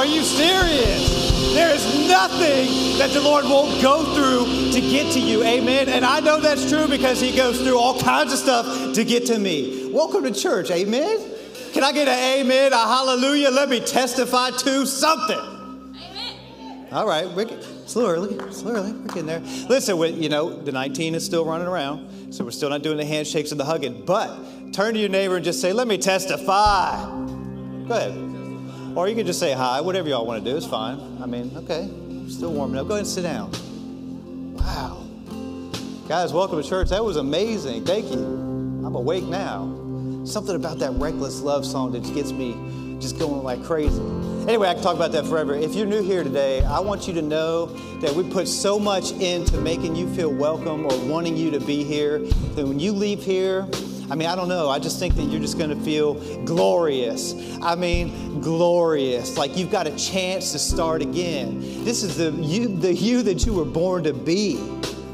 Are you serious? There is nothing that the Lord won't go through to get to you. Amen. And I know that's true because He goes through all kinds of stuff to get to me. Welcome to church. Amen. Can I get an amen, a hallelujah? Let me testify to something. Amen. All right, it's a little early. It's a little early. We're getting there. Listen, we, you know, the 19 is still running around, so we're still not doing the handshakes and the hugging. But turn to your neighbor and just say, "Let me testify." Go ahead, or you can just say hi. Whatever y'all want to do is fine. I mean, okay, still warming up. Go ahead and sit down. Wow, guys, welcome to church. That was amazing. Thank you. I'm awake now. Something about that reckless love song that gets me just going like crazy. Anyway, I can talk about that forever. If you're new here today, I want you to know that we put so much into making you feel welcome or wanting you to be here that when you leave here, I mean, I don't know. I just think that you're just going to feel glorious. I mean, glorious. Like you've got a chance to start again. This is the you, the you that you were born to be.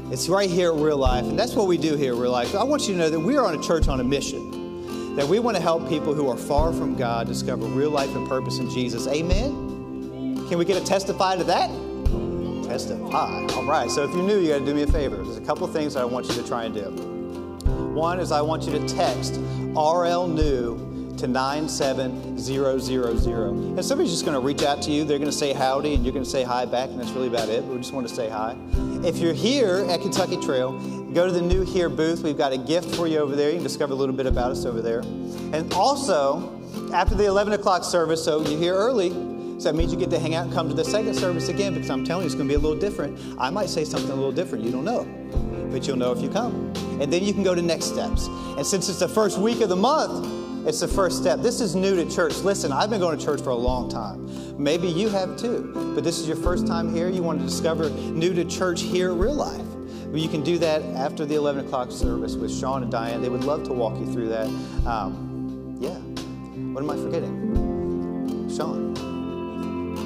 It's right here at Real Life, and that's what we do here at Real Life. I want you to know that we are on a church on a mission, that we want to help people who are far from God discover real life and purpose in Jesus. Amen? Can we get a testify to that? Testify. All right, so if you're new, you got to do me a favor. There's a couple things that I want you to try and do. One is I want you to text RL New to 97000. And somebody's just going to reach out to you. They're going to say howdy, and you're going to say hi back, and that's really about it. But we just want to say hi. If you're here at Kentucky Trail, go to the New Here booth. We've got a gift for you over there. You can discover a little bit about us over there. And also, after the 11 o'clock service, so you're here early, so that means you get to hang out and come to the second service again because I'm telling you it's going to be a little different. I might say something a little different. You don't know, but you'll know if you come. And then you can go to next steps. And since it's the first week of the month, it's the first step. This is new to church. Listen, I've been going to church for a long time. Maybe you have too, but this is your first time here. You want to discover new to church here Real Life. You can do that after the 11 o'clock service with Sean and Diane. They would love to walk you through that. Um, yeah. What am I forgetting? Sean.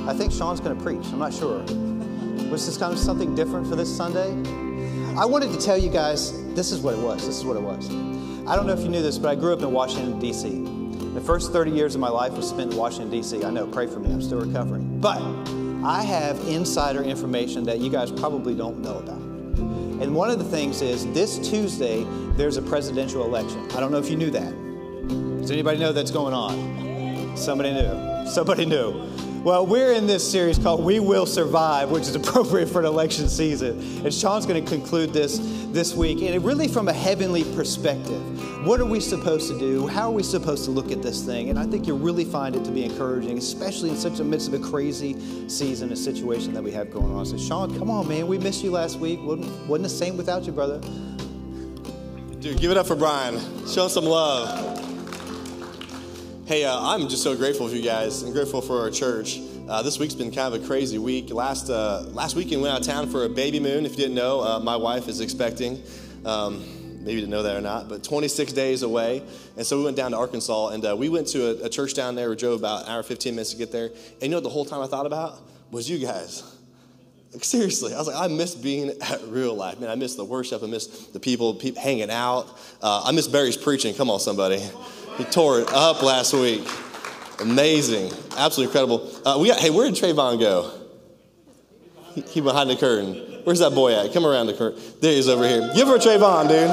I think Sean's going to preach. I'm not sure. Was this kind of something different for this Sunday? I wanted to tell you guys this is what it was. This is what it was. I don't know if you knew this, but I grew up in Washington, D.C. The first 30 years of my life was spent in Washington, D.C. I know, pray for me, I'm still recovering. But I have insider information that you guys probably don't know about. And one of the things is this Tuesday, there's a presidential election. I don't know if you knew that. Does anybody know that's going on? Somebody knew. Somebody knew. Well, we're in this series called We Will Survive, which is appropriate for an election season. And Sean's going to conclude this this week. And it really from a heavenly perspective. What are we supposed to do? How are we supposed to look at this thing? And I think you'll really find it to be encouraging, especially in such a midst of a crazy season, a situation that we have going on. So, Sean, come on, man. We missed you last week. Wasn't, wasn't the same without you, brother. Dude, give it up for Brian. Show some love. Hey, uh, I'm just so grateful for you guys. I'm grateful for our church. Uh, this week's been kind of a crazy week. Last uh, last weekend, we went out of town for a baby moon. If you didn't know, uh, my wife is expecting. Um, maybe you didn't know that or not, but 26 days away. And so we went down to Arkansas, and uh, we went to a, a church down there. We drove about an hour, 15 minutes to get there. And you know what the whole time I thought about? Was you guys. Like, seriously, I was like, I miss being at real life. Man, I miss the worship. I miss the people, people hanging out. Uh, I miss Barry's preaching. Come on, somebody. He tore it up last week. Amazing. Absolutely incredible. Uh, we got, hey, where did Trayvon go? He, he behind the curtain. Where's that boy at? Come around the curtain. There he is over here. Give her Trayvon, dude.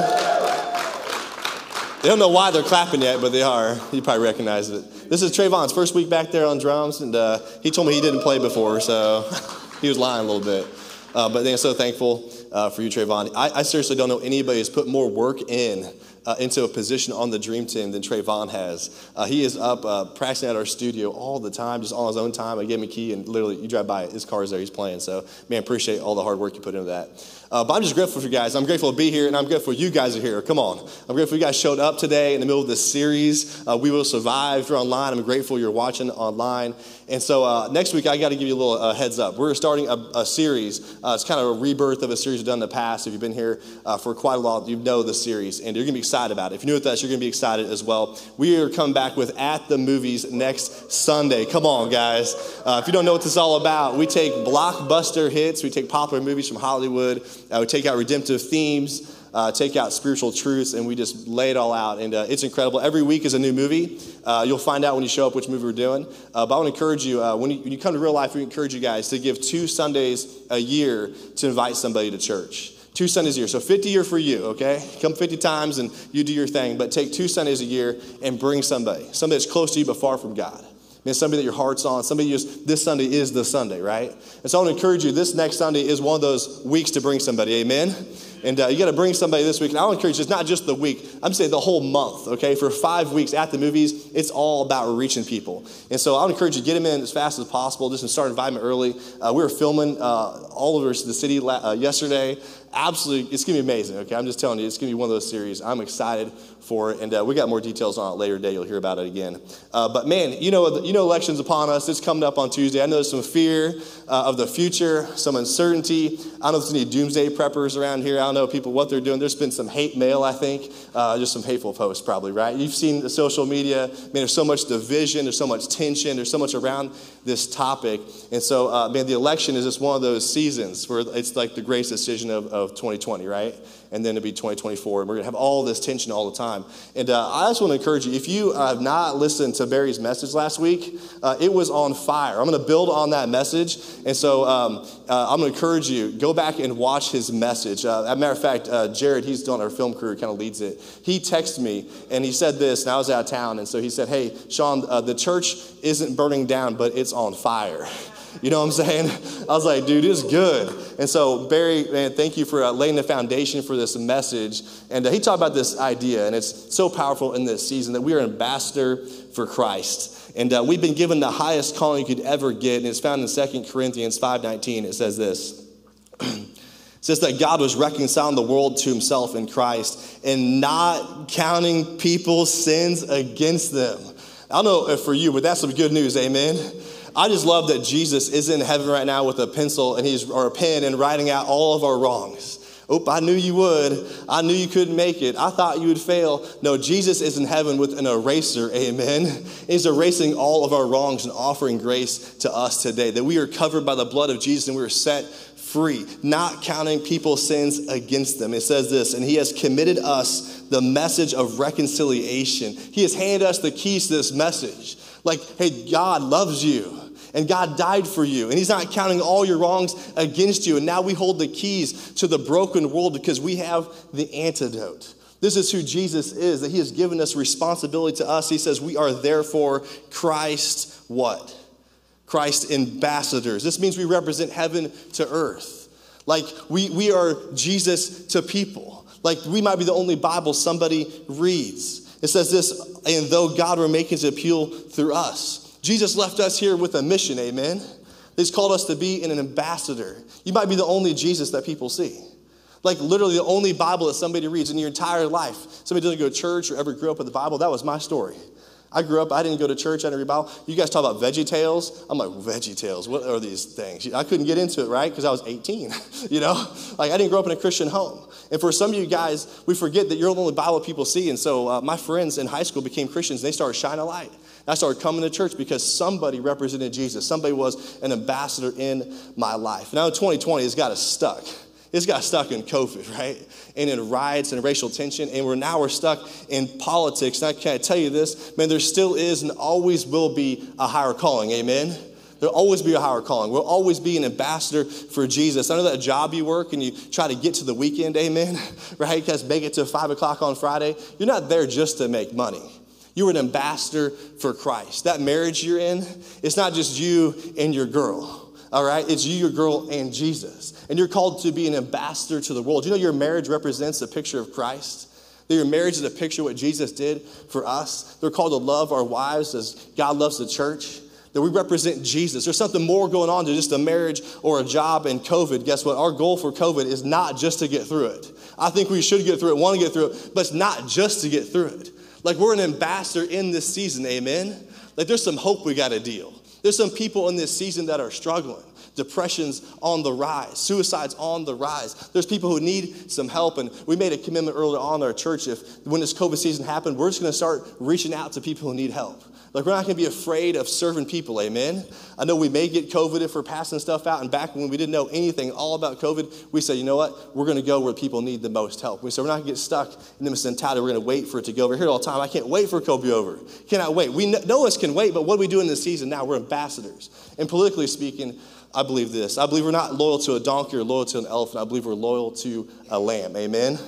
They don't know why they're clapping yet, but they are. You probably recognize it. This is Trayvon's first week back there on drums, and uh, he told me he didn't play before, so he was lying a little bit. Uh, but I'm so thankful uh, for you, Trayvon. I, I, seriously don't know anybody who's put more work in uh, into a position on the dream team than Trayvon has. Uh, he is up uh, practicing at our studio all the time, just on his own time. I gave him a key, and literally, you drive by, his car is there, he's playing. So, man, appreciate all the hard work you put into that. Uh, but I'm just grateful for you guys. I'm grateful to be here, and I'm grateful you guys are here. Come on. I'm grateful you guys showed up today in the middle of this series. Uh, we Will Survive. If you're online, I'm grateful you're watching online. And so uh, next week, I got to give you a little uh, heads up. We're starting a, a series. Uh, it's kind of a rebirth of a series we've done in the past. If you've been here uh, for quite a while, you know the series, and you're going to be excited about it. If you're new with us, you're going to be excited as well. We are coming back with At the Movies next Sunday. Come on, guys. if you don't know what this is all about, we take blockbuster hits, we take popular movies from Hollywood, we take out redemptive themes, uh, take out spiritual truths, and we just lay it all out. And uh, it's incredible. Every week is a new movie. Uh, you'll find out when you show up which movie we're doing. Uh, but I want to encourage you, uh, when you, when you come to real life, we encourage you guys to give two Sundays a year to invite somebody to church. Two Sundays a year. So 50 a year for you, okay? Come 50 times and you do your thing. But take two Sundays a year and bring somebody, somebody that's close to you but far from God. I mean, somebody that your heart's on, somebody just, this Sunday is the Sunday, right? And so I want to encourage you, this next Sunday is one of those weeks to bring somebody, amen? And uh, you got to bring somebody this week. And I want to encourage you, it's not just the week, I'm saying the whole month, okay? For five weeks at the movies, it's all about reaching people. And so I'll encourage you, get them in as fast as possible, just start inviting them early. Uh, we were filming uh, all over the city la- uh, yesterday absolutely, it's going to be amazing, okay? I'm just telling you, it's going to be one of those series. I'm excited for it, and uh, we got more details on it later today. You'll hear about it again. Uh, but man, you know, you know, elections upon us. It's coming up on Tuesday. I know there's some fear uh, of the future, some uncertainty. I don't know if there's any doomsday preppers around here. I don't know people what they're doing. There's been some hate mail, I think, uh, just some hateful posts, probably, right? You've seen the social media. Man, there's so much division. There's so much tension. There's so much around this topic, and so uh, man, the election is just one of those seasons where it's like the greatest decision of, of 2020, right? And then it'll be 2024, and we're gonna have all this tension all the time. And uh, I just want to encourage you if you have not listened to Barry's message last week, uh, it was on fire. I'm gonna build on that message, and so um, uh, I'm gonna encourage you go back and watch his message. Uh, as a matter of fact, uh, Jared, he's on our film crew, kind of leads it. He texted me and he said this, and I was out of town, and so he said, "Hey, Sean, uh, the church isn't burning down, but it's on fire." You know what I'm saying? I was like, dude, it's good. And so, Barry, man, thank you for uh, laying the foundation for this message. And uh, he talked about this idea, and it's so powerful in this season that we are ambassador for Christ. And uh, we've been given the highest calling you could ever get, and it's found in 2 Corinthians 5.19. It says this. it says that God was reconciling the world to himself in Christ and not counting people's sins against them. I don't know if for you, but that's some good news, amen? I just love that Jesus is in heaven right now with a pencil and he's or a pen and writing out all of our wrongs. Oh, I knew you would. I knew you couldn't make it. I thought you would fail. No, Jesus is in heaven with an eraser. Amen. He's erasing all of our wrongs and offering grace to us today. That we are covered by the blood of Jesus and we are set free, not counting people's sins against them. It says this, and he has committed us the message of reconciliation. He has handed us the keys to this message. Like, hey, God loves you. And God died for you. And He's not counting all your wrongs against you. And now we hold the keys to the broken world because we have the antidote. This is who Jesus is, that He has given us responsibility to us. He says, We are therefore Christ what? Christ ambassadors. This means we represent heaven to earth. Like we, we are Jesus to people. Like we might be the only Bible somebody reads. It says this, and though God were making his appeal through us. Jesus left us here with a mission, amen? He's called us to be an ambassador. You might be the only Jesus that people see. Like literally the only Bible that somebody reads in your entire life. Somebody doesn't go to church or ever grew up with the Bible. That was my story. I grew up, I didn't go to church, I didn't read Bible. You guys talk about Veggie Tales. I'm like, Veggie Tales, what are these things? I couldn't get into it, right? Because I was 18, you know? Like, I didn't grow up in a Christian home. And for some of you guys, we forget that you're the only Bible people see. And so uh, my friends in high school became Christians, and they started shining a light. I started coming to church because somebody represented Jesus. Somebody was an ambassador in my life. Now, in 2020, it's got us stuck. It's got stuck in COVID, right? And in riots and racial tension. And we're now we're stuck in politics. And I can I tell you this, man, there still is and always will be a higher calling. Amen. There'll always be a higher calling. We'll always be an ambassador for Jesus. I know that job you work and you try to get to the weekend, amen, right? Because make it to five o'clock on Friday. You're not there just to make money. You're an ambassador for Christ. That marriage you're in, it's not just you and your girl. All right? It's you, your girl, and Jesus. And you're called to be an ambassador to the world. You know your marriage represents a picture of Christ? That your marriage is a picture of what Jesus did for us. They're called to love our wives as God loves the church. That we represent Jesus. There's something more going on than just a marriage or a job and COVID. Guess what? Our goal for COVID is not just to get through it. I think we should get through it, want to get through it, but it's not just to get through it. Like we're an ambassador in this season, amen? Like there's some hope we got to deal. There's some people in this season that are struggling. Depression's on the rise, suicide's on the rise. There's people who need some help, and we made a commitment earlier on in our church. If when this COVID season happened, we're just going to start reaching out to people who need help. Like we're not going to be afraid of serving people, amen. I know we may get COVID if we're passing stuff out, and back when we didn't know anything all about COVID, we said, you know what, we're going to go where people need the most help. We said we're not going to get stuck in the mentality. We're going to wait for it to go over. Here all the time, I can't wait for COVID over. Cannot wait. We know, know us can wait, but what do we do in this season now? We're ambassadors, and politically speaking. I believe this. I believe we're not loyal to a donkey or loyal to an elephant. I believe we're loyal to a lamb. Amen.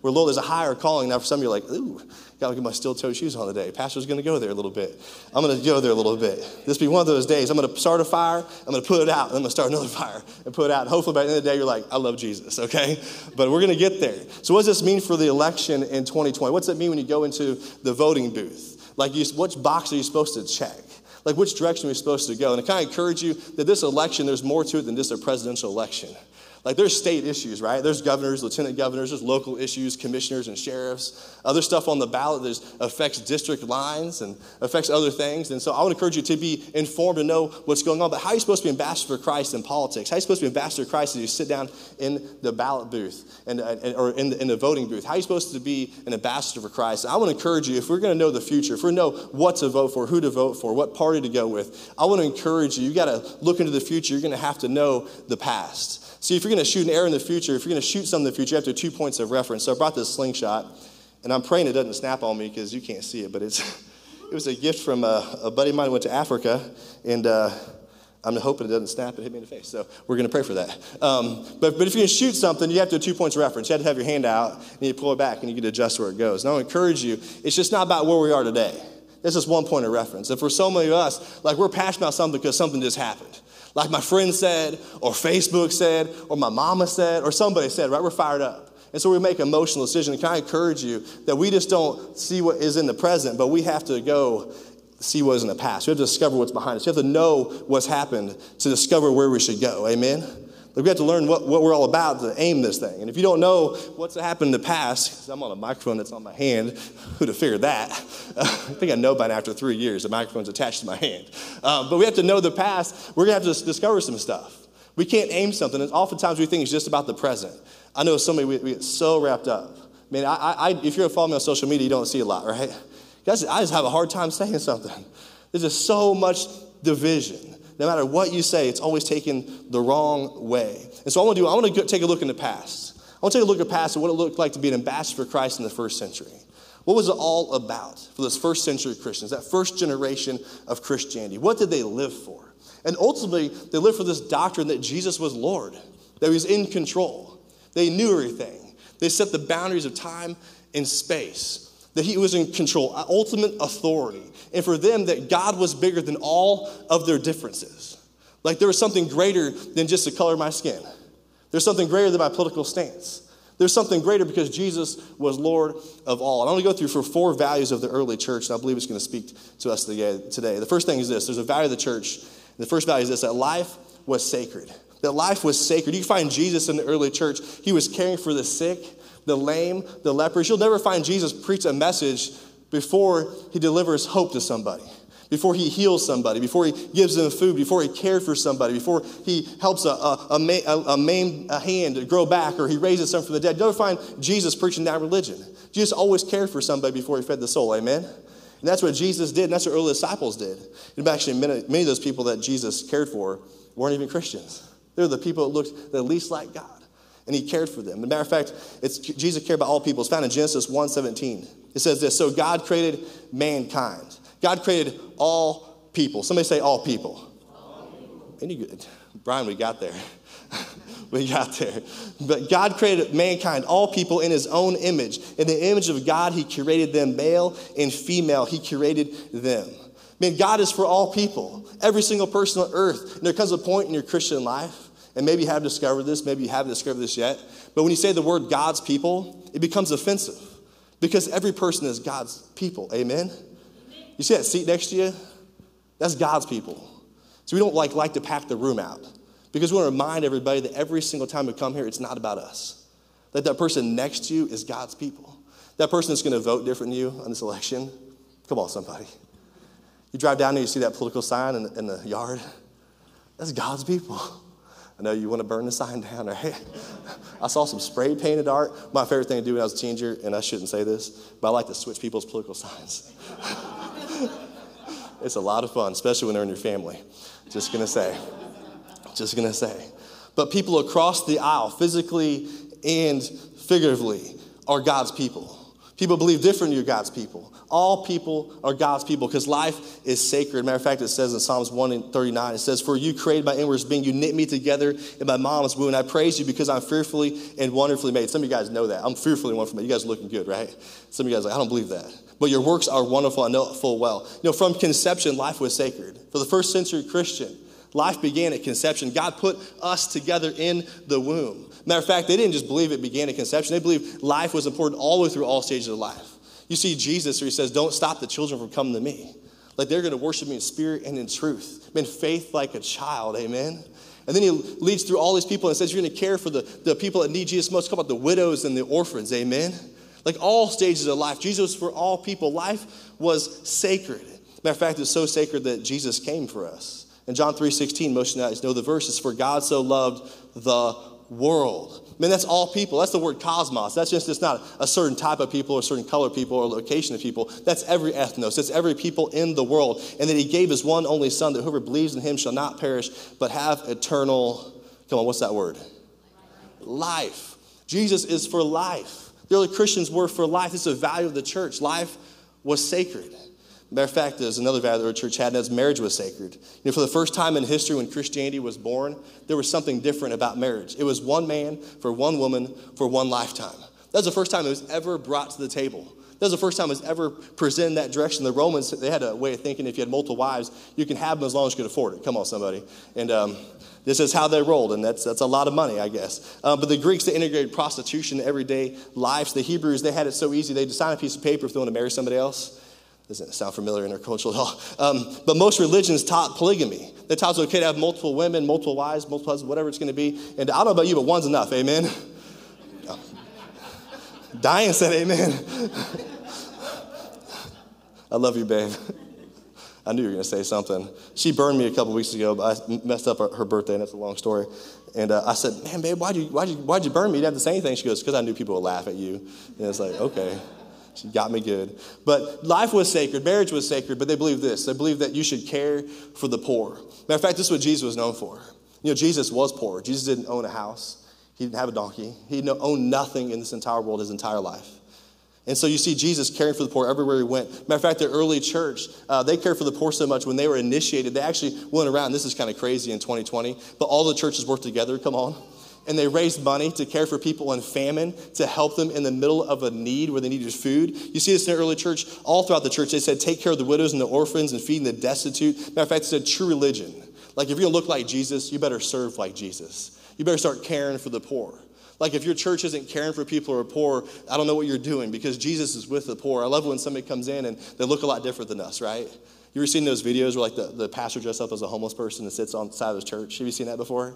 We're loyal. There's a higher calling. Now, for some of you, like, ooh, gotta get my steel toe shoes on today. Pastor's gonna go there a little bit. I'm gonna go there a little bit. This be one of those days. I'm gonna start a fire, I'm gonna put it out, and I'm gonna start another fire and put it out. And hopefully by the end of the day, you're like, I love Jesus, okay? But we're gonna get there. So, what does this mean for the election in 2020? What's it mean when you go into the voting booth? Like, you, which box are you supposed to check? Like, which direction are we supposed to go? And I kind of encourage you that this election, there's more to it than just a presidential election. Like there's state issues, right? There's governors, lieutenant governors, there's local issues, commissioners and sheriffs. Other stuff on the ballot that affects district lines and affects other things. And so I would encourage you to be informed and know what's going on. But how are you supposed to be ambassador for Christ in politics? How are you supposed to be ambassador for Christ as you sit down in the ballot booth and, uh, and or in the, in the voting booth? How are you supposed to be an ambassador for Christ? I want to encourage you, if we're going to know the future, if we know what to vote for, who to vote for, what party to go with, I want to encourage you, you got to look into the future. You're going to have to know the past. See, if you're going to shoot an arrow in the future, if you're going to shoot something in the future, you have to have two points of reference. So I brought this slingshot, and I'm praying it doesn't snap on me because you can't see it, but it's, it was a gift from a, a buddy of mine who went to Africa, and uh, I'm hoping it doesn't snap and hit me in the face. So we're going to pray for that. Um, but, but if you're going to shoot something, you have to have two points of reference. You have to have your hand out, and you pull it back, and you can adjust where it goes. And I encourage you, it's just not about where we are today. This is one point of reference. And for so many of us, like we're passionate about something because something just happened. Like my friend said, or Facebook said, or my mama said, or somebody said, right? We're fired up. And so we make emotional decisions. Can I encourage you that we just don't see what is in the present, but we have to go see what is in the past. We have to discover what's behind us. We have to know what's happened to discover where we should go. Amen? We have to learn what, what we're all about to aim this thing. And if you don't know what's happened in the past, because I'm on a microphone that's on my hand, who'd have figured that? I think I know by now after three years, the microphone's attached to my hand. Um, but we have to know the past. We're going to have to discover some stuff. We can't aim something. And oftentimes we think it's just about the present. I know somebody, we, we get so wrapped up. I mean, I, I, if you're following me on social media, you don't see a lot, right? I just have a hard time saying something. There's just so much division no matter what you say, it's always taken the wrong way. And so I want to do, I want to take a look in the past. I want to take a look at the past and what it looked like to be an ambassador for Christ in the first century. What was it all about for those first century Christians, that first generation of Christianity? What did they live for? And ultimately, they lived for this doctrine that Jesus was Lord, that he was in control. They knew everything. They set the boundaries of time and space. That he was in control, ultimate authority. And for them, that God was bigger than all of their differences. Like there was something greater than just the color of my skin. There's something greater than my political stance. There's something greater because Jesus was Lord of all. And I'm going to go through for four values of the early church, and I believe it's going to speak to us today. The first thing is this there's a value of the church. The first value is this that life was sacred. That life was sacred. You find Jesus in the early church, he was caring for the sick, the lame, the lepers. You'll never find Jesus preach a message before he delivers hope to somebody before he heals somebody, before he gives them food, before he cares for somebody, before he helps a, a, a, a maimed hand grow back or he raises someone from the dead. You'll never find Jesus preaching that religion. Jesus always cared for somebody before he fed the soul. Amen? And that's what Jesus did, and that's what early disciples did. And actually, many, many of those people that Jesus cared for weren't even Christians. They're the people that looked the least like God. And he cared for them. As a matter of fact, it's, Jesus cared about all people. It's found in Genesis 1.17. It says this, so God created mankind. God created all people. Somebody say all people. Any good? Brian, we got there. we got there. But God created mankind, all people in his own image. In the image of God, he created them, male and female. He created them. Man, God is for all people, every single person on earth. And there comes a point in your Christian life, and maybe you have discovered this, maybe you haven't discovered this yet, but when you say the word God's people, it becomes offensive because every person is God's people. Amen? You see that seat next to you? That's God's people. So we don't like, like to pack the room out because we want to remind everybody that every single time we come here, it's not about us. That that person next to you is God's people. That person that's going to vote different than you on this election, come on, somebody. You drive down there, you see that political sign in, in the yard. That's God's people. I know you want to burn the sign down, right? I saw some spray painted art. My favorite thing to do when I was a teenager, and I shouldn't say this, but I like to switch people's political signs. it's a lot of fun, especially when they're in your family. Just gonna say. Just gonna say. But people across the aisle, physically and figuratively, are God's people. People believe differently you're God's people. All people are God's people because life is sacred. Matter of fact, it says in Psalms 1 and 39, it says, For you created my inward being, you knit me together in my mom's womb. I praise you because I'm fearfully and wonderfully made. Some of you guys know that. I'm fearfully and wonderfully made. You guys are looking good, right? Some of you guys like, I don't believe that. But your works are wonderful. I know it full well. You know, from conception, life was sacred. For the first century Christian, life began at conception. God put us together in the womb. Matter of fact, they didn't just believe it began at conception, they believed life was important all the way through all stages of life. You see Jesus, where he says, Don't stop the children from coming to me. Like they're going to worship me in spirit and in truth. In faith like a child, amen. And then he leads through all these people and says, You're going to care for the, the people that need Jesus most. Come about the widows and the orphans, amen. Like all stages of life, Jesus for all people. Life was sacred. Matter of fact, it's so sacred that Jesus came for us. In John 3:16, most of you know the verse is for God so loved the world. I mean, that's all people. That's the word cosmos. That's just it's not a certain type of people or a certain color of people or location of people. That's every ethnos. That's every people in the world. And that he gave his one only son that whoever believes in him shall not perish, but have eternal, come on, what's that word? Life. Jesus is for life. The early Christians were for life. It's a value of the church. Life was sacred. Matter of fact, there's another value the church had, and that's marriage was sacred. You know, for the first time in history, when Christianity was born, there was something different about marriage. It was one man for one woman for one lifetime. That was the first time it was ever brought to the table. That was the first time it was ever presented in that direction. The Romans, they had a way of thinking if you had multiple wives, you can have them as long as you can afford it. Come on, somebody. And um, this is how they rolled, and that's, that's a lot of money, I guess. Uh, but the Greeks, they integrated prostitution in everyday lives. The Hebrews, they had it so easy. They'd sign a piece of paper if they want to marry somebody else. Doesn't sound familiar intercultural at all. Um, but most religions taught polygamy. They taught it's okay to have multiple women, multiple wives, multiple husbands, whatever it's going to be. And I don't know about you, but one's enough. Amen. Diane said amen. I love you, babe. I knew you were going to say something. She burned me a couple weeks ago, but I messed up her, birthday, and that's a long story. And uh, I said, Man, babe, why'd you, why'd, you, why'd you burn me? You didn't have to say anything. She goes, Because I knew people would laugh at you. And it's like, Okay. She got me good. But life was sacred, marriage was sacred, but they believed this. They believed that you should care for the poor. Matter of fact, this is what Jesus was known for. You know, Jesus was poor. Jesus didn't own a house, he didn't have a donkey, he owned nothing in this entire world his entire life. And so you see Jesus caring for the poor everywhere he went. Matter of fact, the early church, uh, they cared for the poor so much when they were initiated, they actually went around. This is kind of crazy in 2020, but all the churches worked together. Come on. And they raised money to care for people in famine, to help them in the middle of a need where they needed food. You see this in the early church, all throughout the church. They said, take care of the widows and the orphans and feeding the destitute. Matter of fact, it's a true religion. Like, if you're gonna look like Jesus, you better serve like Jesus. You better start caring for the poor. Like, if your church isn't caring for people who are poor, I don't know what you're doing because Jesus is with the poor. I love when somebody comes in and they look a lot different than us, right? You ever seen those videos where, like, the, the pastor dressed up as a homeless person and sits on the side of his church? Have you seen that before?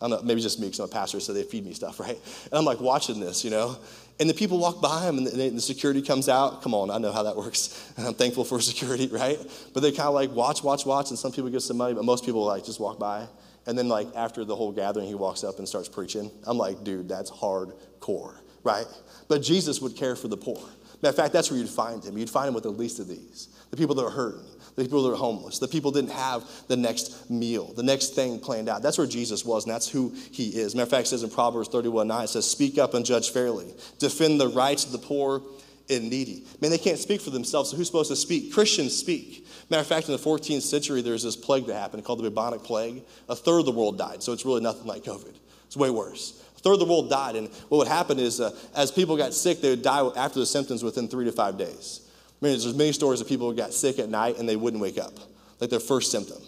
I don't know, maybe just me because I'm a pastor, so they feed me stuff, right? And I'm like watching this, you know? And the people walk by him and the, the security comes out. Come on, I know how that works. And I'm thankful for security, right? But they kind of like watch, watch, watch, and some people give some money, but most people like just walk by. And then, like, after the whole gathering, he walks up and starts preaching. I'm like, dude, that's hardcore, right? But Jesus would care for the poor. Matter of fact, that's where you'd find him. You'd find him with the least of these the people that are hurting, the people that are homeless, the people didn't have the next meal, the next thing planned out. That's where Jesus was, and that's who he is. Matter of fact, it says in Proverbs 31 9, it says, Speak up and judge fairly, defend the rights of the poor and needy. Man, they can't speak for themselves, so who's supposed to speak? Christians speak. Matter of fact, in the 14th century, there's this plague that happened called the bubonic plague. A third of the world died, so it's really nothing like COVID. It's way worse. A third of the world died, and what would happen is uh, as people got sick, they would die after the symptoms within three to five days. There's many stories of people who got sick at night and they wouldn't wake up, like their first symptom,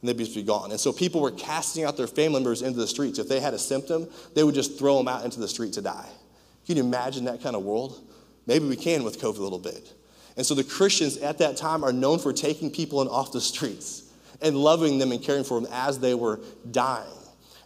and they'd just be gone. And so people were casting out their family members into the streets. If they had a symptom, they would just throw them out into the street to die. Can you imagine that kind of world? Maybe we can with COVID a little bit. And so the Christians at that time are known for taking people off the streets and loving them and caring for them as they were dying.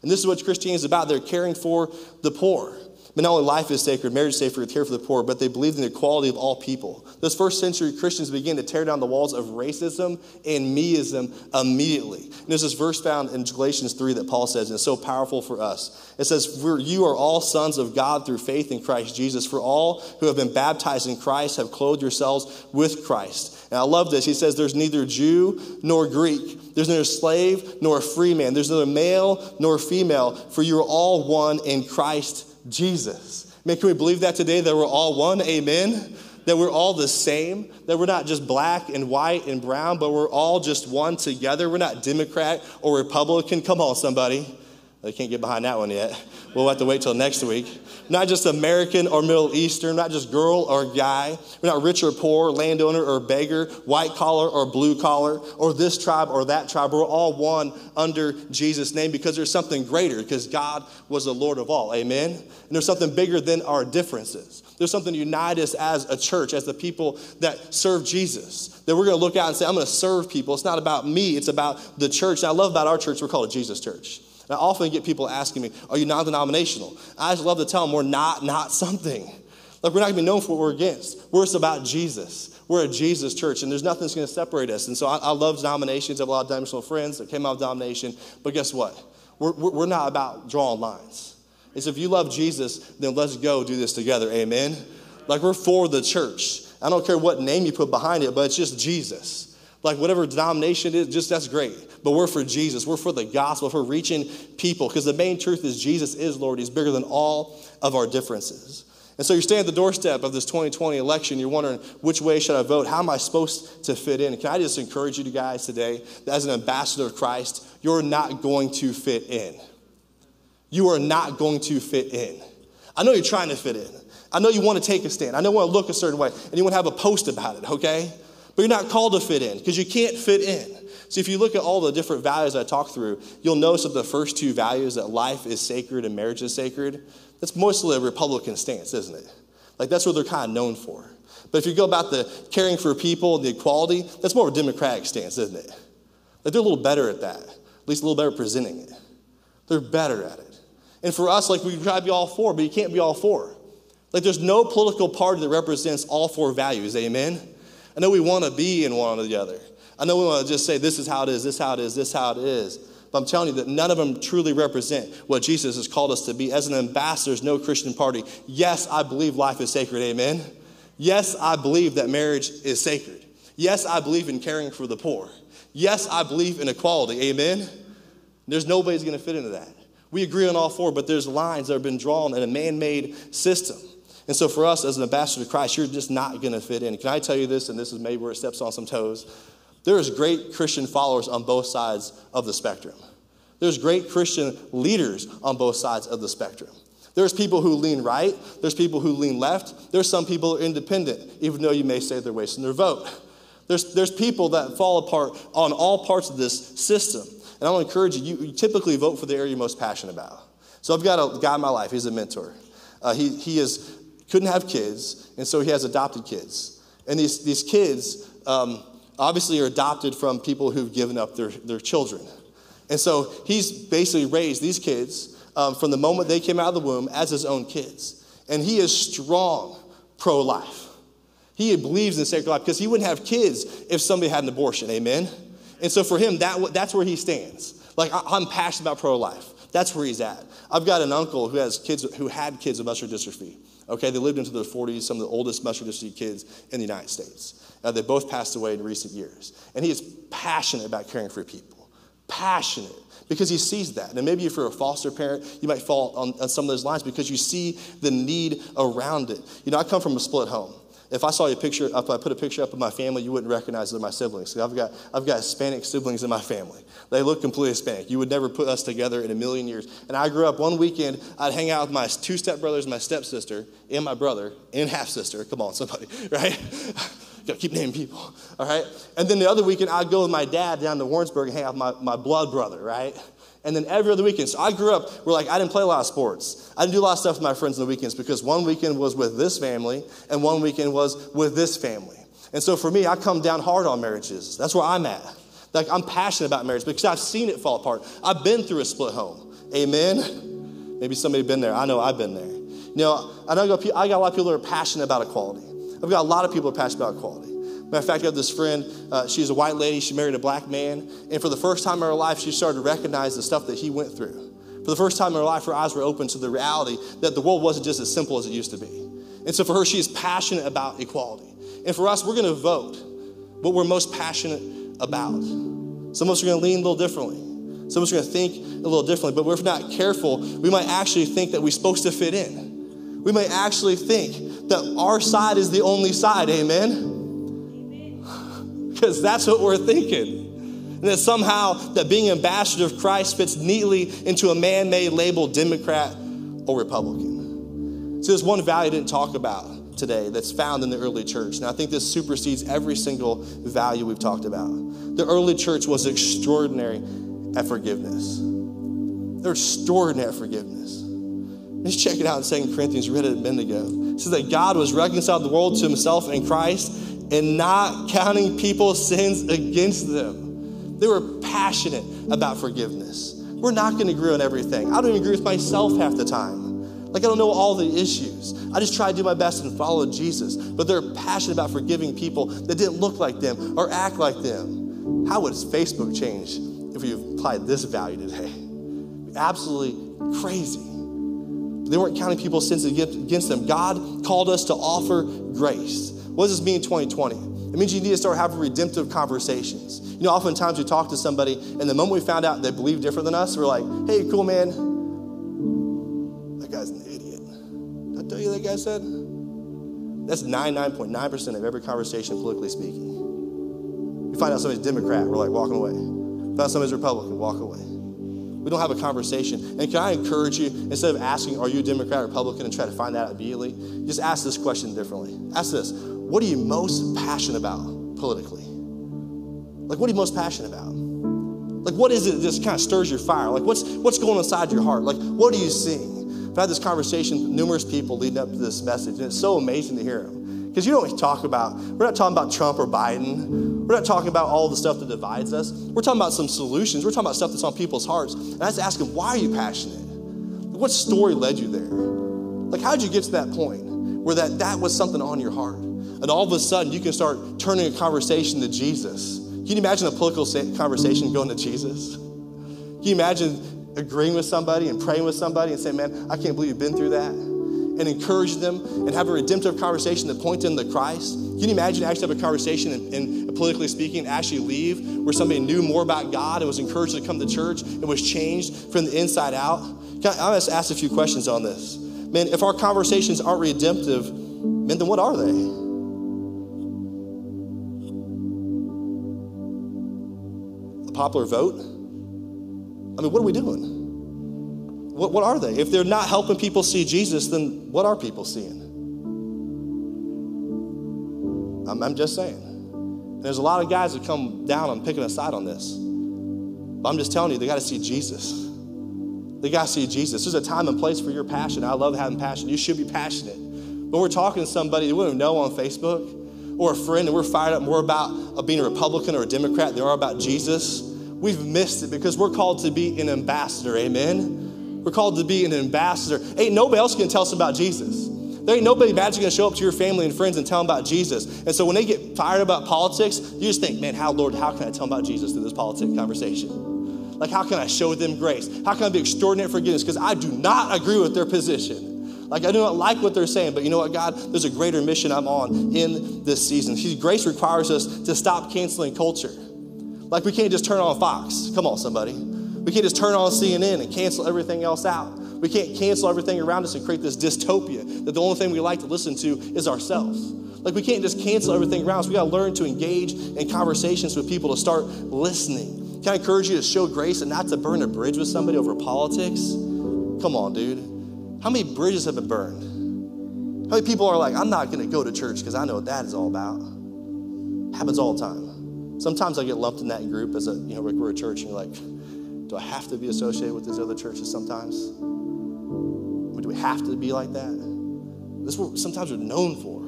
And this is what Christianity is about. They're caring for the poor. But not only life is sacred, marriage is sacred, care for the poor, but they believed in the equality of all people. Those first century Christians began to tear down the walls of racism and meism immediately. And there's this verse found in Galatians 3 that Paul says, and it's so powerful for us. It says, you are all sons of God through faith in Christ Jesus. For all who have been baptized in Christ have clothed yourselves with Christ. And I love this. He says, There's neither Jew nor Greek. There's neither slave nor free man. There's neither male nor female, for you are all one in Christ Jesus. Man, can we believe that today that we're all one? Amen. That we're all the same, that we're not just black and white and brown, but we're all just one together. We're not Democrat or Republican. Come on, somebody. They can't get behind that one yet. We'll have to wait till next week. Not just American or Middle Eastern, not just girl or guy. We're not rich or poor, landowner or beggar, white collar or blue collar, or this tribe or that tribe. We're all one under Jesus' name because there's something greater, because God was the Lord of all. Amen? And there's something bigger than our differences. There's something to unite us as a church, as the people that serve Jesus. That we're going to look out and say, I'm going to serve people. It's not about me, it's about the church. And I love about our church, we're called a Jesus church. And I often get people asking me, Are you non denominational? I just love to tell them we're not, not something. Like, we're not going to be known for what we're against. We're just about Jesus. We're a Jesus church, and there's nothing that's going to separate us. And so I, I love denominations. I have a lot of denominational friends that came out of denomination. But guess what? We're, we're not about drawing lines. It's if you love Jesus, then let's go do this together. Amen? Like, we're for the church. I don't care what name you put behind it, but it's just Jesus. Like whatever denomination it is, just that's great. But we're for Jesus. We're for the gospel, for reaching people. Because the main truth is Jesus is Lord. He's bigger than all of our differences. And so you're standing at the doorstep of this 2020 election. You're wondering, which way should I vote? How am I supposed to fit in? Can I just encourage you guys today that as an ambassador of Christ, you're not going to fit in. You are not going to fit in. I know you're trying to fit in. I know you want to take a stand. I know you want to look a certain way, and you want to have a post about it, okay? But you're not called to fit in because you can't fit in. So if you look at all the different values I talked through, you'll notice that the first two values that life is sacred and marriage is sacred, that's mostly a Republican stance, isn't it? Like that's what they're kind of known for. But if you go about the caring for people and the equality, that's more of a Democratic stance, isn't it? Like they're a little better at that, at least a little better presenting it. They're better at it. And for us, like we try to be all for, but you can't be all for. Like there's no political party that represents all four values, amen? I know we want to be in one or the other. I know we want to just say, this is how it is, this is how it is, this is how it is. But I'm telling you that none of them truly represent what Jesus has called us to be. As an ambassador, no Christian party. Yes, I believe life is sacred, amen? Yes, I believe that marriage is sacred. Yes, I believe in caring for the poor. Yes, I believe in equality, amen? There's nobody's going to fit into that. We agree on all four, but there's lines that have been drawn in a man made system. And so for us as an ambassador to Christ, you're just not going to fit in. Can I tell you this? And this is maybe where it steps on some toes. There is great Christian followers on both sides of the spectrum. There's great Christian leaders on both sides of the spectrum. There's people who lean right, there's people who lean left, there's some people who are independent, even though you may say they're wasting their vote. There's, there's people that fall apart on all parts of this system. And I want to encourage you, you, you typically vote for the area you're most passionate about. So I've got a guy in my life, he's a mentor. Uh, he, he is, couldn't have kids, and so he has adopted kids. And these, these kids um, obviously are adopted from people who've given up their, their children. And so he's basically raised these kids um, from the moment they came out of the womb as his own kids. And he is strong pro life. He believes in sacred life because he wouldn't have kids if somebody had an abortion. Amen? And so for him, that, that's where he stands. Like, I'm passionate about pro life. That's where he's at. I've got an uncle who has kids who had kids with muscular dystrophy. Okay, they lived into their 40s, some of the oldest muscular dystrophy kids in the United States. Uh, they both passed away in recent years. And he is passionate about caring for people. Passionate. Because he sees that. And maybe if you're a foster parent, you might fall on, on some of those lines because you see the need around it. You know, I come from a split home. If I saw a picture, if I put a picture up of my family, you wouldn't recognize they're my siblings. I've got, I've got Hispanic siblings in my family. They look completely Hispanic. You would never put us together in a million years. And I grew up one weekend, I'd hang out with my two stepbrothers, my stepsister, and my brother, and half sister. Come on, somebody, right? Gotta keep naming people, all right? And then the other weekend, I'd go with my dad down to Warrensburg and hang out with my, my blood brother, right? And then every other weekend. So I grew up where like I didn't play a lot of sports. I didn't do a lot of stuff with my friends on the weekends because one weekend was with this family and one weekend was with this family. And so for me, I come down hard on marriages. That's where I'm at. Like I'm passionate about marriage because I've seen it fall apart. I've been through a split home. Amen. Maybe somebody been there. I know I've been there. You know, I know I got a lot of people that are passionate about equality. I've got a lot of people that are passionate about equality. Matter of fact, I have this friend, uh, she's a white lady, she married a black man, and for the first time in her life, she started to recognize the stuff that he went through. For the first time in her life, her eyes were open to the reality that the world wasn't just as simple as it used to be. And so for her, she is passionate about equality. And for us, we're gonna vote what we're most passionate about. Some of us are gonna lean a little differently. Some of us are gonna think a little differently, but if we're not careful, we might actually think that we're supposed to fit in. We might actually think that our side is the only side, amen? Because that's what we're thinking. And that somehow that being ambassador of Christ fits neatly into a man-made label Democrat or Republican. So there's one value I didn't talk about today that's found in the early church. And I think this supersedes every single value we've talked about. The early church was extraordinary at forgiveness. They're extraordinary at forgiveness. Let's check it out in 2 Corinthians, read it a minute ago. It says that God was reconciled the world to himself in Christ and not counting people's sins against them. They were passionate about forgiveness. We're not going to agree on everything. I don't even agree with myself half the time. Like, I don't know all the issues. I just try to do my best and follow Jesus. But they're passionate about forgiving people that didn't look like them or act like them. How would Facebook change if we applied this value today? Absolutely crazy. They weren't counting people's sins against them. God called us to offer grace. What does this mean in 2020? It means you need to start having redemptive conversations. You know, oftentimes we talk to somebody, and the moment we found out they believe different than us, we're like, hey, cool, man. That guy's an idiot. Did I tell you that guy said? That's 99.9% of every conversation, politically speaking. We find out somebody's Democrat, we're like walking away. Find out somebody's Republican, walk away. We don't have a conversation. And can I encourage you, instead of asking, are you a Democrat or Republican, and try to find that out immediately, just ask this question differently. Ask this What are you most passionate about politically? Like, what are you most passionate about? Like, what is it that just kind of stirs your fire? Like, what's, what's going inside your heart? Like, what are you seeing? I've had this conversation with numerous people leading up to this message, and it's so amazing to hear them. Because you don't talk about, we're not talking about Trump or Biden. We're not talking about all the stuff that divides us. We're talking about some solutions. We're talking about stuff that's on people's hearts. And I just ask them, why are you passionate? What story led you there? Like, how did you get to that point where that, that was something on your heart? And all of a sudden, you can start turning a conversation to Jesus. Can you imagine a political conversation going to Jesus? Can you imagine agreeing with somebody and praying with somebody and saying, man, I can't believe you've been through that? and encourage them and have a redemptive conversation that point them to Christ? Can you imagine actually have a conversation and, and politically speaking, actually leave where somebody knew more about God and was encouraged to come to church and was changed from the inside out? Can I, I just ask a few questions on this. Man, if our conversations aren't redemptive, man, then what are they? Popular vote? I mean, what are we doing? What, what are they? If they're not helping people see Jesus, then what are people seeing? I'm, I'm just saying. There's a lot of guys that come down on picking a side on this. But I'm just telling you, they got to see Jesus. They got to see Jesus. There's a time and place for your passion. I love having passion. You should be passionate. When we're talking to somebody that we don't know on Facebook or a friend and we're fired up more about being a Republican or a Democrat than we are about Jesus, we've missed it because we're called to be an ambassador. Amen? We're called to be an ambassador. Ain't nobody else can tell us about Jesus. There ain't nobody magically gonna show up to your family and friends and tell them about Jesus. And so when they get fired about politics, you just think, man, how, Lord, how can I tell them about Jesus through this politics conversation? Like, how can I show them grace? How can I be extraordinary forgiveness? Because I do not agree with their position. Like, I do not like what they're saying, but you know what, God? There's a greater mission I'm on in this season. See, grace requires us to stop canceling culture. Like, we can't just turn on Fox. Come on, somebody. We can't just turn on CNN and cancel everything else out. We can't cancel everything around us and create this dystopia that the only thing we like to listen to is ourselves. Like we can't just cancel everything around us. We got to learn to engage in conversations with people to start listening. Can I encourage you to show grace and not to burn a bridge with somebody over politics? Come on, dude. How many bridges have been burned? How many people are like, I'm not going to go to church because I know what that is all about? Happens all the time. Sometimes I get lumped in that group as a, you know, we're a church and you're like, do I have to be associated with these other churches sometimes? Or do we have to be like that? This is what sometimes we're known for.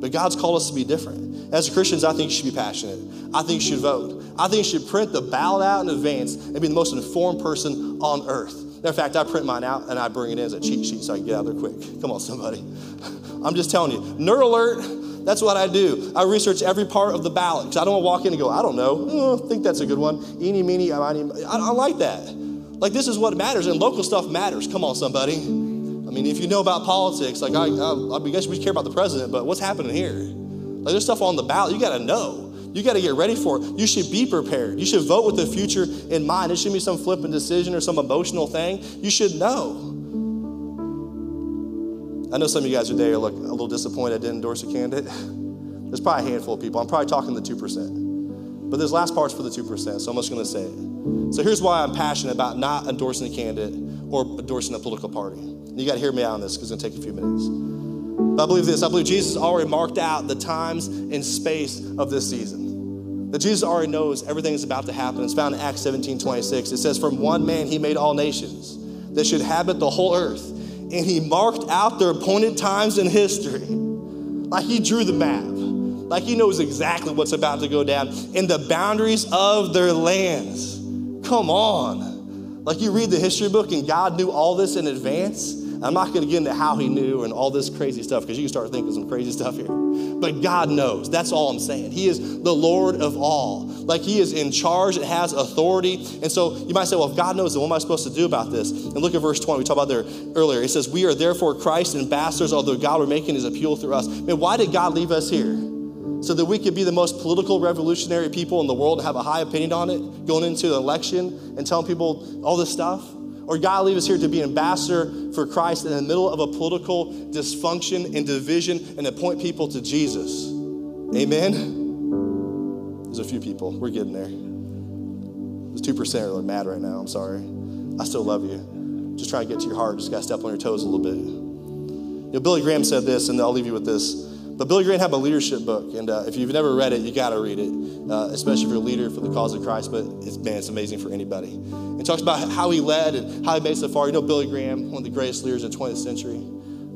But God's called us to be different. As Christians, I think you should be passionate. I think you should vote. I think you should print the ballot out in advance and be the most informed person on earth. In fact, I print mine out and I bring it in as a cheat sheet so I can get out there quick. Come on, somebody. I'm just telling you. Nerd alert. That's what I do. I research every part of the ballot because I don't want to walk in and go, I don't know. Oh, I think that's a good one. Eeny, meeny, miny. I, I like that. Like, this is what matters, and local stuff matters. Come on, somebody. I mean, if you know about politics, like, I, I, I guess we care about the president, but what's happening here? Like, there's stuff on the ballot you got to know. You got to get ready for it. You should be prepared. You should vote with the future in mind. It shouldn't be some flippant decision or some emotional thing. You should know. I know some of you guys today are like a little disappointed I didn't endorse a candidate. There's probably a handful of people. I'm probably talking the 2%. But this last part's for the 2%, so I'm just going to say it. So here's why I'm passionate about not endorsing a candidate or endorsing a political party. You got to hear me out on this because it's going to take a few minutes. But I believe this I believe Jesus already marked out the times and space of this season. That Jesus already knows everything that's about to happen. It's found in Acts 17 26. It says, From one man he made all nations that should habit the whole earth and he marked out their appointed times in history. Like he drew the map. Like he knows exactly what's about to go down in the boundaries of their lands. Come on. Like you read the history book and God knew all this in advance. I'm not going to get into how he knew and all this crazy stuff because you can start thinking some crazy stuff here. But God knows. That's all I'm saying. He is the Lord of all. Like he is in charge and has authority. And so you might say, well, if God knows, then what am I supposed to do about this? And look at verse 20. We talked about there earlier. It says, We are therefore Christ's ambassadors, although God were making his appeal through us. Man, why did God leave us here? So that we could be the most political revolutionary people in the world and have a high opinion on it going into the election and telling people all this stuff? Or God leave us here to be an ambassador for Christ in the middle of a political dysfunction and division and to point people to Jesus. Amen? There's a few people. We're getting there. There's 2% are mad right now. I'm sorry. I still love you. Just trying to get to your heart. Just got to step on your toes a little bit. You know, Billy Graham said this, and I'll leave you with this. But Billy Graham had a leadership book, and uh, if you've never read it, you got to read it, uh, especially if you're a leader for the cause of Christ. But it's man, it's amazing for anybody. It talks about how he led and how he made so far. You know, Billy Graham, one of the greatest leaders in the 20th century,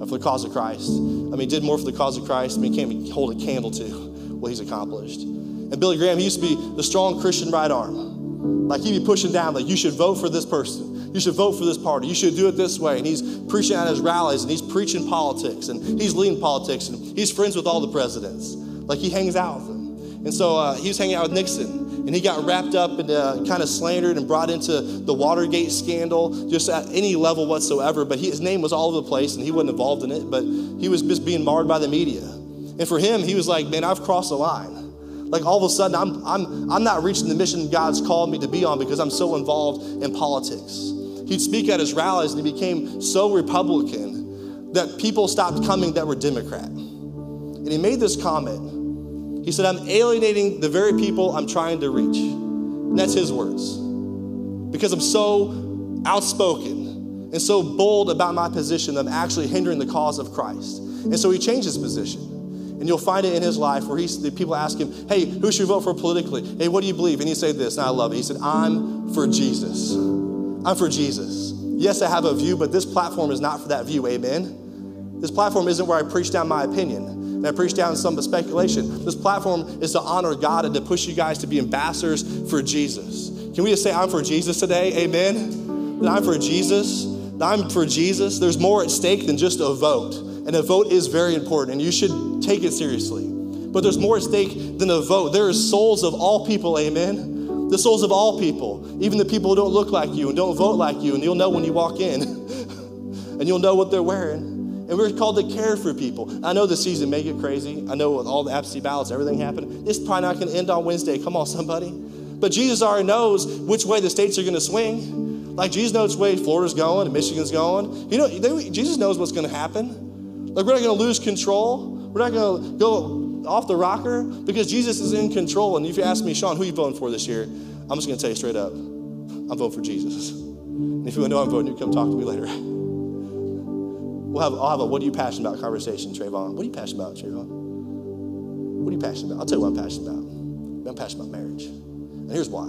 uh, for the cause of Christ. I mean, did more for the cause of Christ. I mean, can't hold a candle to what he's accomplished. And Billy Graham, he used to be the strong Christian right arm. Like he'd be pushing down, like you should vote for this person. You should vote for this party. You should do it this way. And he's preaching at his rallies and he's preaching politics and he's leading politics and he's friends with all the presidents. Like he hangs out with them. And so uh, he was hanging out with Nixon and he got wrapped up and uh, kind of slandered and brought into the Watergate scandal just at any level whatsoever. But he, his name was all over the place and he wasn't involved in it, but he was just being marred by the media. And for him, he was like, man, I've crossed the line like all of a sudden I'm, I'm, I'm not reaching the mission God's called me to be on because I'm so involved in politics. He'd speak at his rallies and he became so Republican that people stopped coming that were Democrat. And he made this comment. He said, I'm alienating the very people I'm trying to reach. And that's his words. because I'm so outspoken and so bold about my position I'm actually hindering the cause of Christ. And so he changed his position. And you'll find it in his life where he's, the people ask him, Hey, who should you vote for politically? Hey, what do you believe? And he said this, and I love it. He said, I'm for Jesus. I'm for Jesus. Yes, I have a view, but this platform is not for that view. Amen. This platform isn't where I preach down my opinion and I preach down some speculation. This platform is to honor God and to push you guys to be ambassadors for Jesus. Can we just say, I'm for Jesus today? Amen. That I'm for Jesus. That I'm for Jesus. There's more at stake than just a vote. And a vote is very important, and you should take it seriously. But there's more at stake than a vote. There are souls of all people, amen? The souls of all people, even the people who don't look like you and don't vote like you, and you'll know when you walk in, and you'll know what they're wearing. And we're called to care for people. I know the season may get crazy. I know with all the absentee ballots, everything happened. It's probably not going to end on Wednesday. Come on, somebody. But Jesus already knows which way the states are going to swing. Like Jesus knows which way Florida's going and Michigan's going. You know, they, Jesus knows what's going to happen. Like we're not going to lose control. We're not going to go off the rocker because Jesus is in control. And if you ask me, Sean, who you voting for this year? I'm just going to tell you straight up, I'm voting for Jesus. And if you want to know I'm voting, you come talk to me later. We'll have, I'll have a what are you passionate about conversation, Trayvon. What are you passionate about, Trayvon? What are you passionate about? I'll tell you what I'm passionate about. I'm passionate about marriage. And here's why.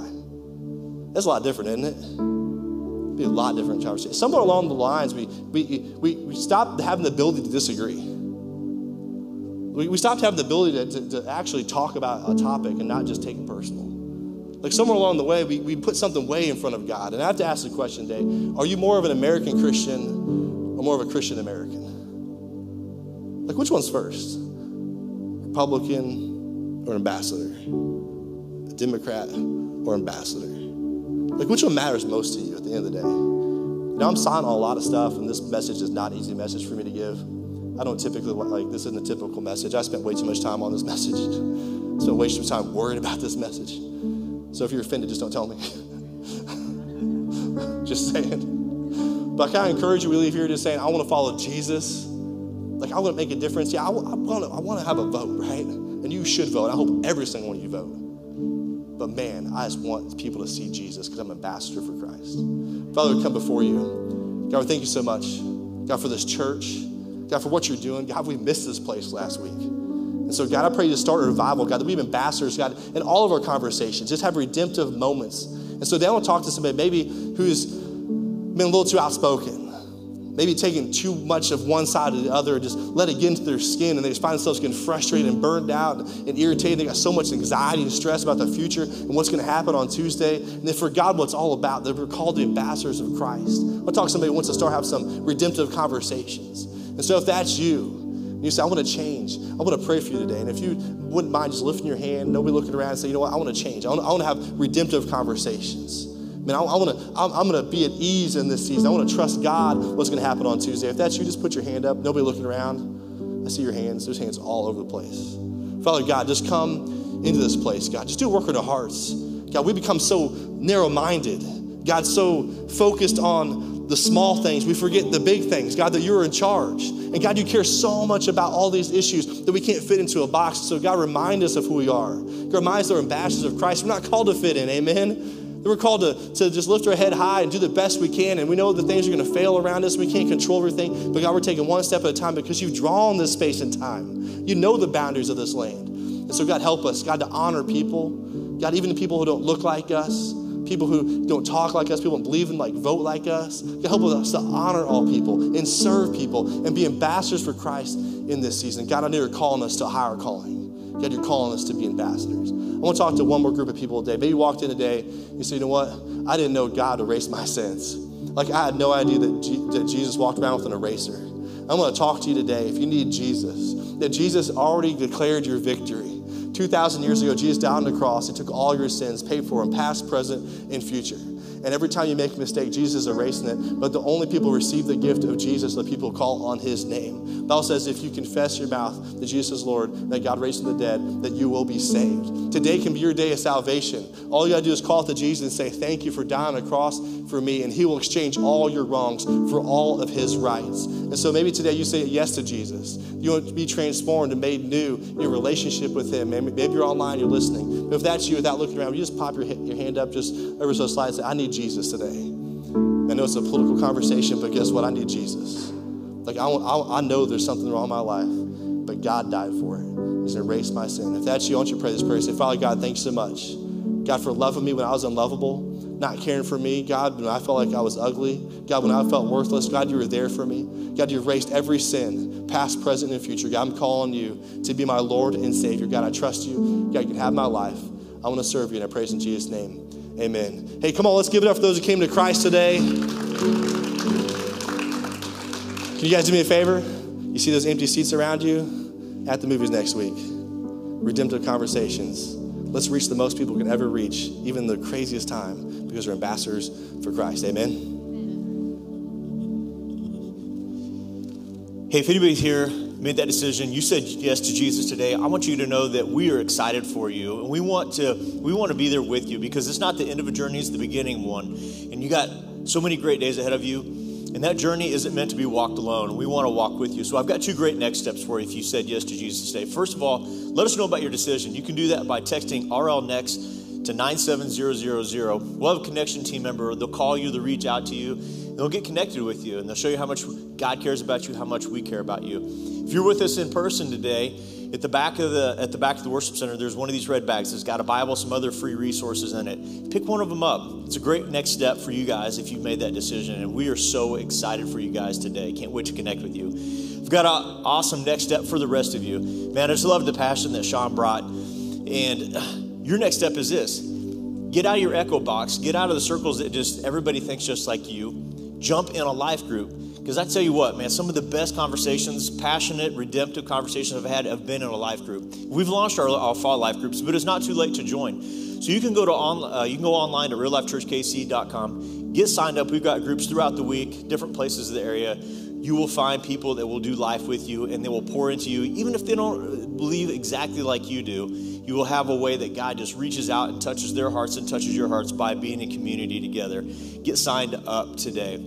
That's a lot different, isn't it? Be a lot different conversation. Somewhere along the lines, we, we, we, we stopped having the ability to disagree. We, we stopped having the ability to, to, to actually talk about a topic and not just take it personal. Like somewhere along the way, we, we put something way in front of God. And I have to ask the question today are you more of an American Christian or more of a Christian American? Like, which one's first? Republican or ambassador? A Democrat or ambassador? Like, which one matters most to you at the end of the day? Know, I'm signing on a lot of stuff, and this message is not an easy message for me to give. I don't typically, like, this isn't a typical message. I spent way too much time on this message. I spent way time worried about this message. So if you're offended, just don't tell me. just saying. But I encourage you, we leave here just saying, I want to follow Jesus. Like, I want to make a difference. Yeah, I, I want to I want to have a vote, right? And you should vote. I hope every single one of you vote. But man, I just want people to see Jesus because I'm an ambassador for Christ. Father, we come before you. God, we thank you so much. God, for this church. God, for what you're doing. God, we missed this place last week. And so, God, I pray you to start a revival, God, that we have ambassadors, God, in all of our conversations. Just have redemptive moments. And so, want to talk to somebody maybe who's been a little too outspoken. Maybe taking too much of one side or the other, just let it get into their skin, and they just find themselves getting frustrated and burned out and irritated. They got so much anxiety and stress about the future and what's going to happen on Tuesday. And they forgot what it's all about. They were called the ambassadors of Christ. I want to talk to somebody who wants to start have some redemptive conversations. And so if that's you, you say, I want to change. I want to pray for you today. And if you wouldn't mind just lifting your hand, nobody looking around and say, you know what, I want to change. I want, I want to have redemptive conversations. Man, I, I want to. I'm, I'm going to be at ease in this season. I want to trust God. What's going to happen on Tuesday? If that's you, just put your hand up. Nobody looking around. I see your hands. There's hands all over the place. Father God, just come into this place, God. Just do work in our hearts. God, we become so narrow-minded. God, so focused on the small things, we forget the big things. God, that you're in charge. And God, you care so much about all these issues that we can't fit into a box. So, God, remind us of who we are. God, remind us we're ambassadors of Christ. We're not called to fit in, amen? We're called to, to just lift our head high and do the best we can. And we know that things are going to fail around us. We can't control everything. But God, we're taking one step at a time because you've drawn this space and time. You know the boundaries of this land. And so, God, help us, God, to honor people. God, even the people who don't look like us, people who don't talk like us, people don't believe in like vote like us. God, help us to honor all people and serve people and be ambassadors for Christ in this season. God, I know you're calling us to a higher calling. God, you're calling us to be ambassadors. I want to talk to one more group of people today. Maybe you walked in today, you say, you know what? I didn't know God erased my sins. Like I had no idea that, G- that Jesus walked around with an eraser. I'm going to talk to you today if you need Jesus, that Jesus already declared your victory. 2,000 years ago, Jesus died on the cross. He took all your sins, paid for them, past, present, and future. And every time you make a mistake, Jesus is erasing it. But the only people who receive the gift of Jesus are the people who call on his name. The Bible says if you confess your mouth that Jesus is Lord, that God raised from the dead, that you will be saved. Today can be your day of salvation. All you gotta do is call to Jesus and say, Thank you for dying on the cross for me, and he will exchange all your wrongs for all of his rights. And so maybe today you say yes to Jesus. You want to be transformed and made new in your relationship with Him. Maybe, you're online, you're listening. But if that's you, without looking around, you just pop your, your hand up just ever so say, I need Jesus today. I know it's a political conversation, but guess what? I need Jesus. Like, I, I, I know there's something wrong in my life, but God died for it. He's erased my sin. If that's you, I want you to pray this prayer. Say, Father God, thanks so much. God, for loving me when I was unlovable, not caring for me. God, when I felt like I was ugly. God, when I felt worthless. God, you were there for me. God, you erased every sin, past, present, and future. God, I'm calling you to be my Lord and Savior. God, I trust you. God, you can have my life. I want to serve you, and I praise in Jesus' name. Amen. Hey, come on, let's give it up for those who came to Christ today. Can you guys do me a favor? You see those empty seats around you? At the movies next week. Redemptive Conversations. Let's reach the most people we can ever reach, even the craziest time, because we're ambassadors for Christ. Amen. Hey, if anybody's here made that decision, you said yes to Jesus today, I want you to know that we are excited for you and we want to we want to be there with you because it's not the end of a journey, it's the beginning one. And you got so many great days ahead of you. And that journey isn't meant to be walked alone. We want to walk with you. So I've got two great next steps for you if you said yes to Jesus today. First of all, let us know about your decision. You can do that by texting RL Next to 97000. We'll have a connection team member. They'll call you, they'll reach out to you, they'll get connected with you, and they'll show you how much God cares about you, how much we care about you. If you're with us in person today, at the back of the at the back of the worship center, there's one of these red bags. It's got a Bible, some other free resources in it. Pick one of them up. It's a great next step for you guys if you've made that decision, and we are so excited for you guys today. Can't wait to connect with you. We've got an awesome next step for the rest of you. Man, I just love the passion that Sean brought, and uh, your next step is this: get out of your echo box, get out of the circles that just everybody thinks just like you. Jump in a life group. Because I tell you what, man, some of the best conversations, passionate, redemptive conversations I've had have been in a life group. We've launched our, our fall life groups, but it's not too late to join. So you can go to on, uh, you can go online to reallifechurchkc.com, get signed up. We've got groups throughout the week, different places of the area. You will find people that will do life with you, and they will pour into you, even if they don't believe exactly like you do. You will have a way that God just reaches out and touches their hearts and touches your hearts by being in community together. Get signed up today.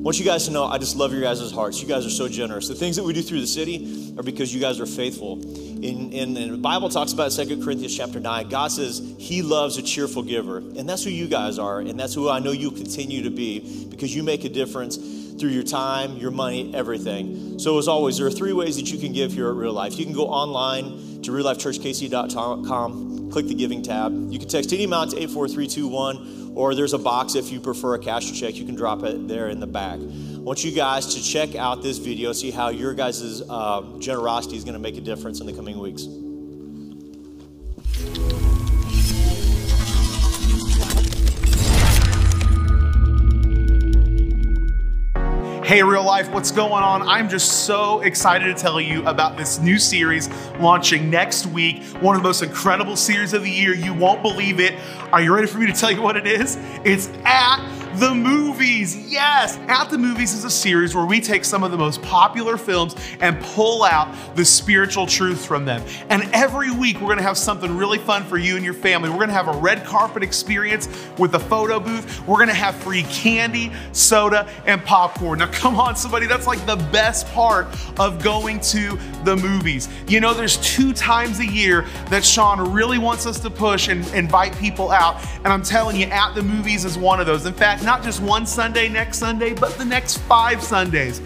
I want you guys to know I just love your guys' hearts. You guys are so generous. The things that we do through the city are because you guys are faithful. In, in, the Bible talks about 2 Corinthians chapter 9, God says he loves a cheerful giver. And that's who you guys are. And that's who I know you'll continue to be because you make a difference through your time, your money, everything. So as always, there are three ways that you can give here at Real Life. You can go online to reallifechurchkc.com, click the giving tab. You can text any amount to 84321 or there's a box if you prefer a cash check, you can drop it there in the back. I want you guys to check out this video, see how your guys' uh, generosity is going to make a difference in the coming weeks. Hey, real life, what's going on? I'm just so excited to tell you about this new series launching next week. One of the most incredible series of the year. You won't believe it. Are you ready for me to tell you what it is? It's at the movies. Yes, At the Movies is a series where we take some of the most popular films and pull out the spiritual truth from them. And every week we're gonna have something really fun for you and your family. We're gonna have a red carpet experience with a photo booth. We're gonna have free candy, soda, and popcorn. Now, come on, somebody, that's like the best part of going to the movies. You know, there's two times a year that Sean really wants us to push and invite people out. And I'm telling you, At the Movies is one of those. In fact, not just one Sunday next Sunday, but the next five Sundays.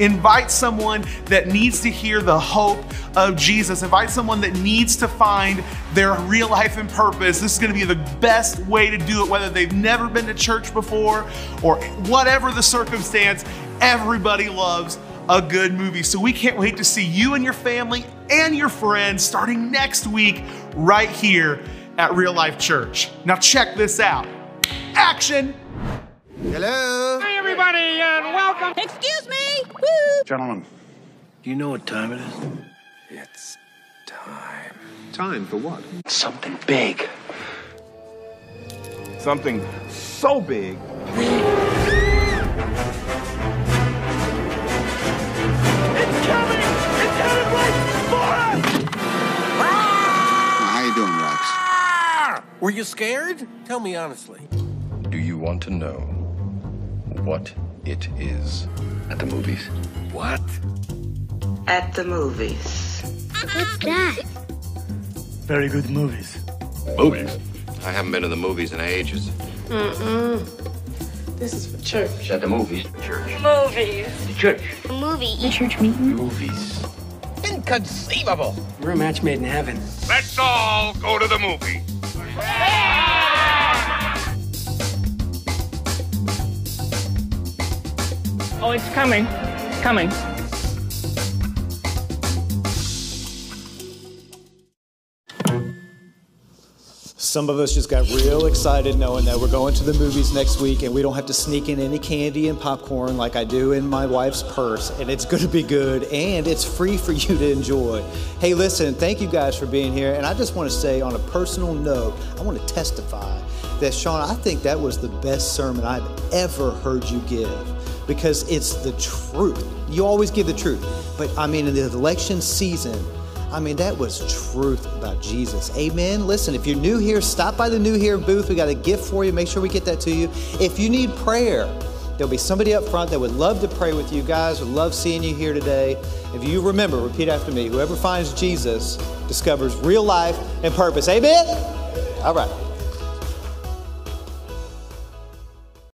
Invite someone that needs to hear the hope of Jesus. Invite someone that needs to find their real life and purpose. This is going to be the best way to do it, whether they've never been to church before or whatever the circumstance. Everybody loves a good movie. So we can't wait to see you and your family and your friends starting next week right here at Real Life Church. Now, check this out action! Hello? Hi, everybody, and welcome. Excuse me. Woo. Gentlemen, Do you know what time it is? it's time. Time for what? Something big. Something so big. It's coming! It's headed right for us! How you doing, Rex? Ah! Were you scared? Tell me honestly. Do you want to know what it is? At the movies. What? At the movies. What's that? Very good movies. Movies? I haven't been to the movies in ages. Mm-mm. This is for church. At the movies? Church. Movies. The church. A movie. The church meeting. Movies. Inconceivable. We're a match made in heaven. Let's all go to the movie. Oh, it's coming. It's coming. Some of us just got real excited knowing that we're going to the movies next week and we don't have to sneak in any candy and popcorn like I do in my wife's purse. And it's going to be good and it's free for you to enjoy. Hey, listen, thank you guys for being here. And I just want to say, on a personal note, I want to testify that, Sean, I think that was the best sermon I've ever heard you give because it's the truth. You always give the truth. But I mean, in the election season, I mean, that was truth about Jesus. Amen. Listen, if you're new here, stop by the New Here booth. We got a gift for you. Make sure we get that to you. If you need prayer, there'll be somebody up front that would love to pray with you guys, would love seeing you here today. If you remember, repeat after me whoever finds Jesus discovers real life and purpose. Amen. All right.